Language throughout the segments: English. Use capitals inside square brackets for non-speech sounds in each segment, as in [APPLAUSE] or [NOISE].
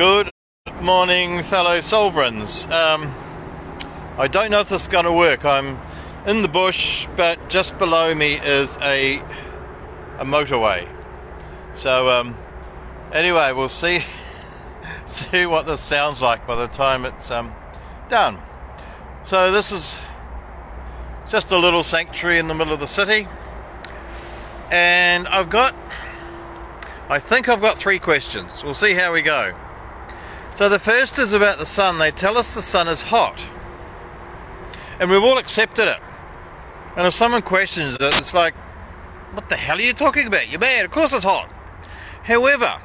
Good morning, fellow sovereigns. Um, I don't know if this is going to work. I'm in the bush, but just below me is a a motorway. So um, anyway, we'll see [LAUGHS] see what this sounds like by the time it's um, done. So this is just a little sanctuary in the middle of the city, and I've got I think I've got three questions. We'll see how we go. So the first is about the sun. They tell us the sun is hot. And we've all accepted it. And if someone questions it, it's like, what the hell are you talking about? You're mad. Of course it's hot. However,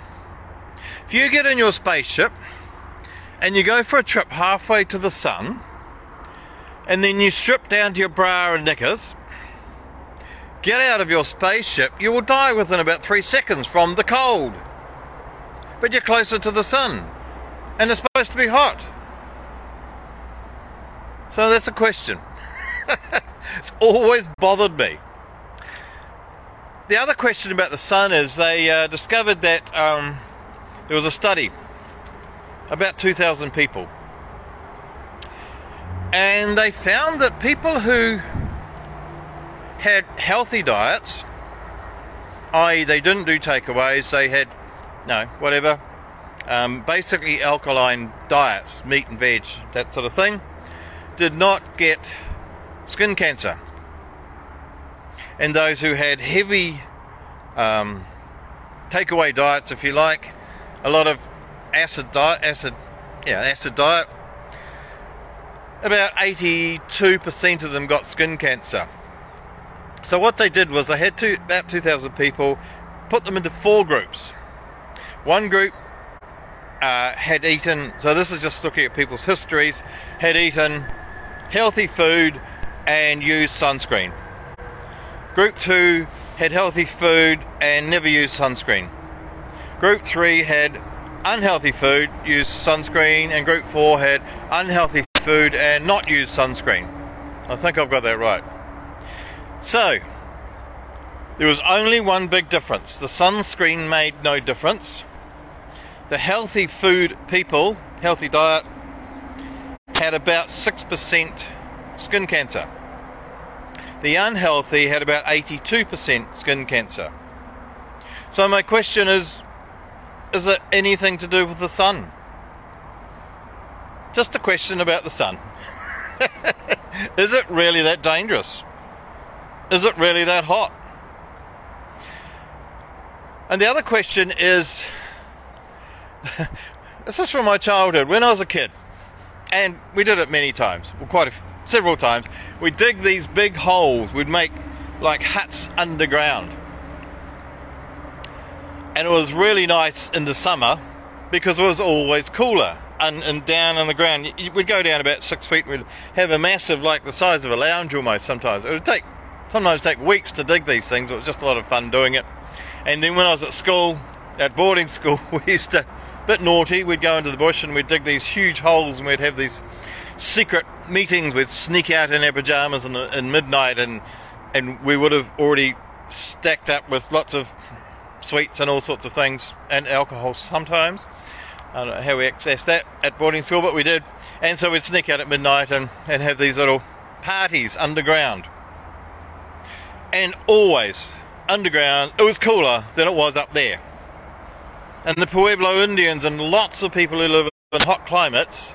if you get in your spaceship and you go for a trip halfway to the sun, and then you strip down to your bra and knickers, get out of your spaceship, you will die within about three seconds from the cold. But you're closer to the sun, and it's supposed to be hot. So that's a question. [LAUGHS] it's always bothered me. The other question about the sun is they uh, discovered that um, there was a study, about 2,000 people, and they found that people who had healthy diets, i.e., they didn't do takeaways, they had, no, whatever, um, basically alkaline diets, meat and veg, that sort of thing, did not get skin cancer. And those who had heavy um, takeaway diets, if you like, a lot of acid diet, acid, yeah, acid diet. About 82% of them got skin cancer. So what they did was they had two, about 2,000 people, put them into four groups. One group uh, had eaten, so this is just looking at people's histories, had eaten healthy food and used sunscreen. Group two had healthy food and never used sunscreen. Group three had unhealthy food, used sunscreen, and group four had unhealthy food and not used sunscreen. I think I've got that right. So, there was only one big difference. The sunscreen made no difference. The healthy food people, healthy diet, had about 6% skin cancer. The unhealthy had about 82% skin cancer. So, my question is is it anything to do with the sun? Just a question about the sun. [LAUGHS] is it really that dangerous? Is it really that hot? And the other question is [LAUGHS] this is from my childhood when I was a kid, and we did it many times, well, quite a, several times. We dig these big holes, we'd make like huts underground. And it was really nice in the summer because it was always cooler and, and down on the ground. We'd go down about six feet. We'd have a massive, like the size of a lounge almost. Sometimes it would take sometimes take weeks to dig these things. It was just a lot of fun doing it. And then when I was at school, at boarding [LAUGHS] school, we used to, bit naughty, we'd go into the bush and we'd dig these huge holes and we'd have these secret meetings. We'd sneak out in our pajamas in, in midnight and, and we would have already stacked up with lots of sweets and all sorts of things and alcohol sometimes. I don't know how we accessed that at boarding school, but we did. And so we'd sneak out at midnight and, and have these little parties underground and always underground, it was cooler than it was up there. And the Pueblo Indians and lots of people who live in hot climates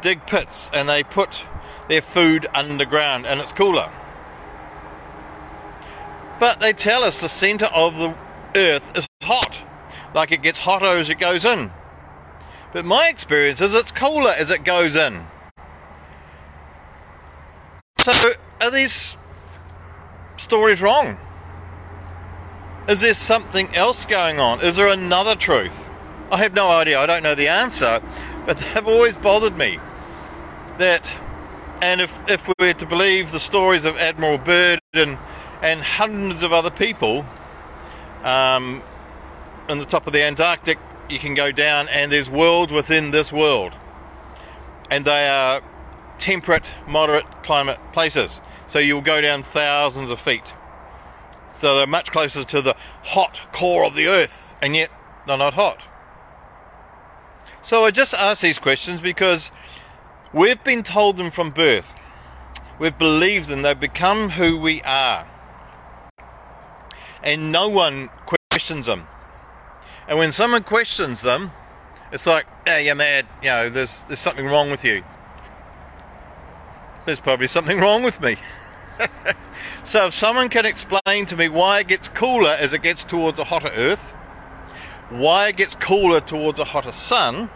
dig pits and they put their food underground and it's cooler. But they tell us the center of the earth is hot, like it gets hotter as it goes in. But my experience is it's cooler as it goes in. So are these stories wrong? Is there something else going on? Is there another truth? I have no idea. I don't know the answer, but [LAUGHS] they've always bothered me. That, and if, if we were to believe the stories of Admiral Byrd and, and hundreds of other people, um, on the top of the Antarctic, you can go down and there's worlds within this world. And they are temperate, moderate climate places. So you'll go down thousands of feet. So they're much closer to the hot core of the earth, and yet they're not hot. So I just ask these questions because we've been told them from birth. We've believed them, they've become who we are. And no one questions them. And when someone questions them, it's like, yeah, you're mad, you know, there's, there's something wrong with you. There's probably something wrong with me. [LAUGHS] [LAUGHS] so if someone can explain to me why it gets cooler as it gets towards a hotter earth, why it gets cooler towards a hotter sun,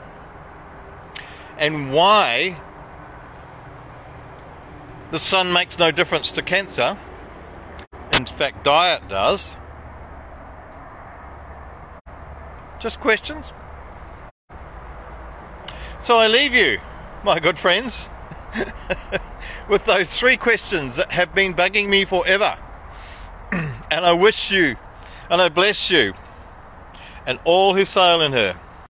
and why the sun makes no difference to cancer, in fact, diet does. Just questions. So I leave you, my good friends, [LAUGHS] with those three questions that have been bugging me forever. [CLEARS THROAT] and I wish you, and I bless you, and all who sail in her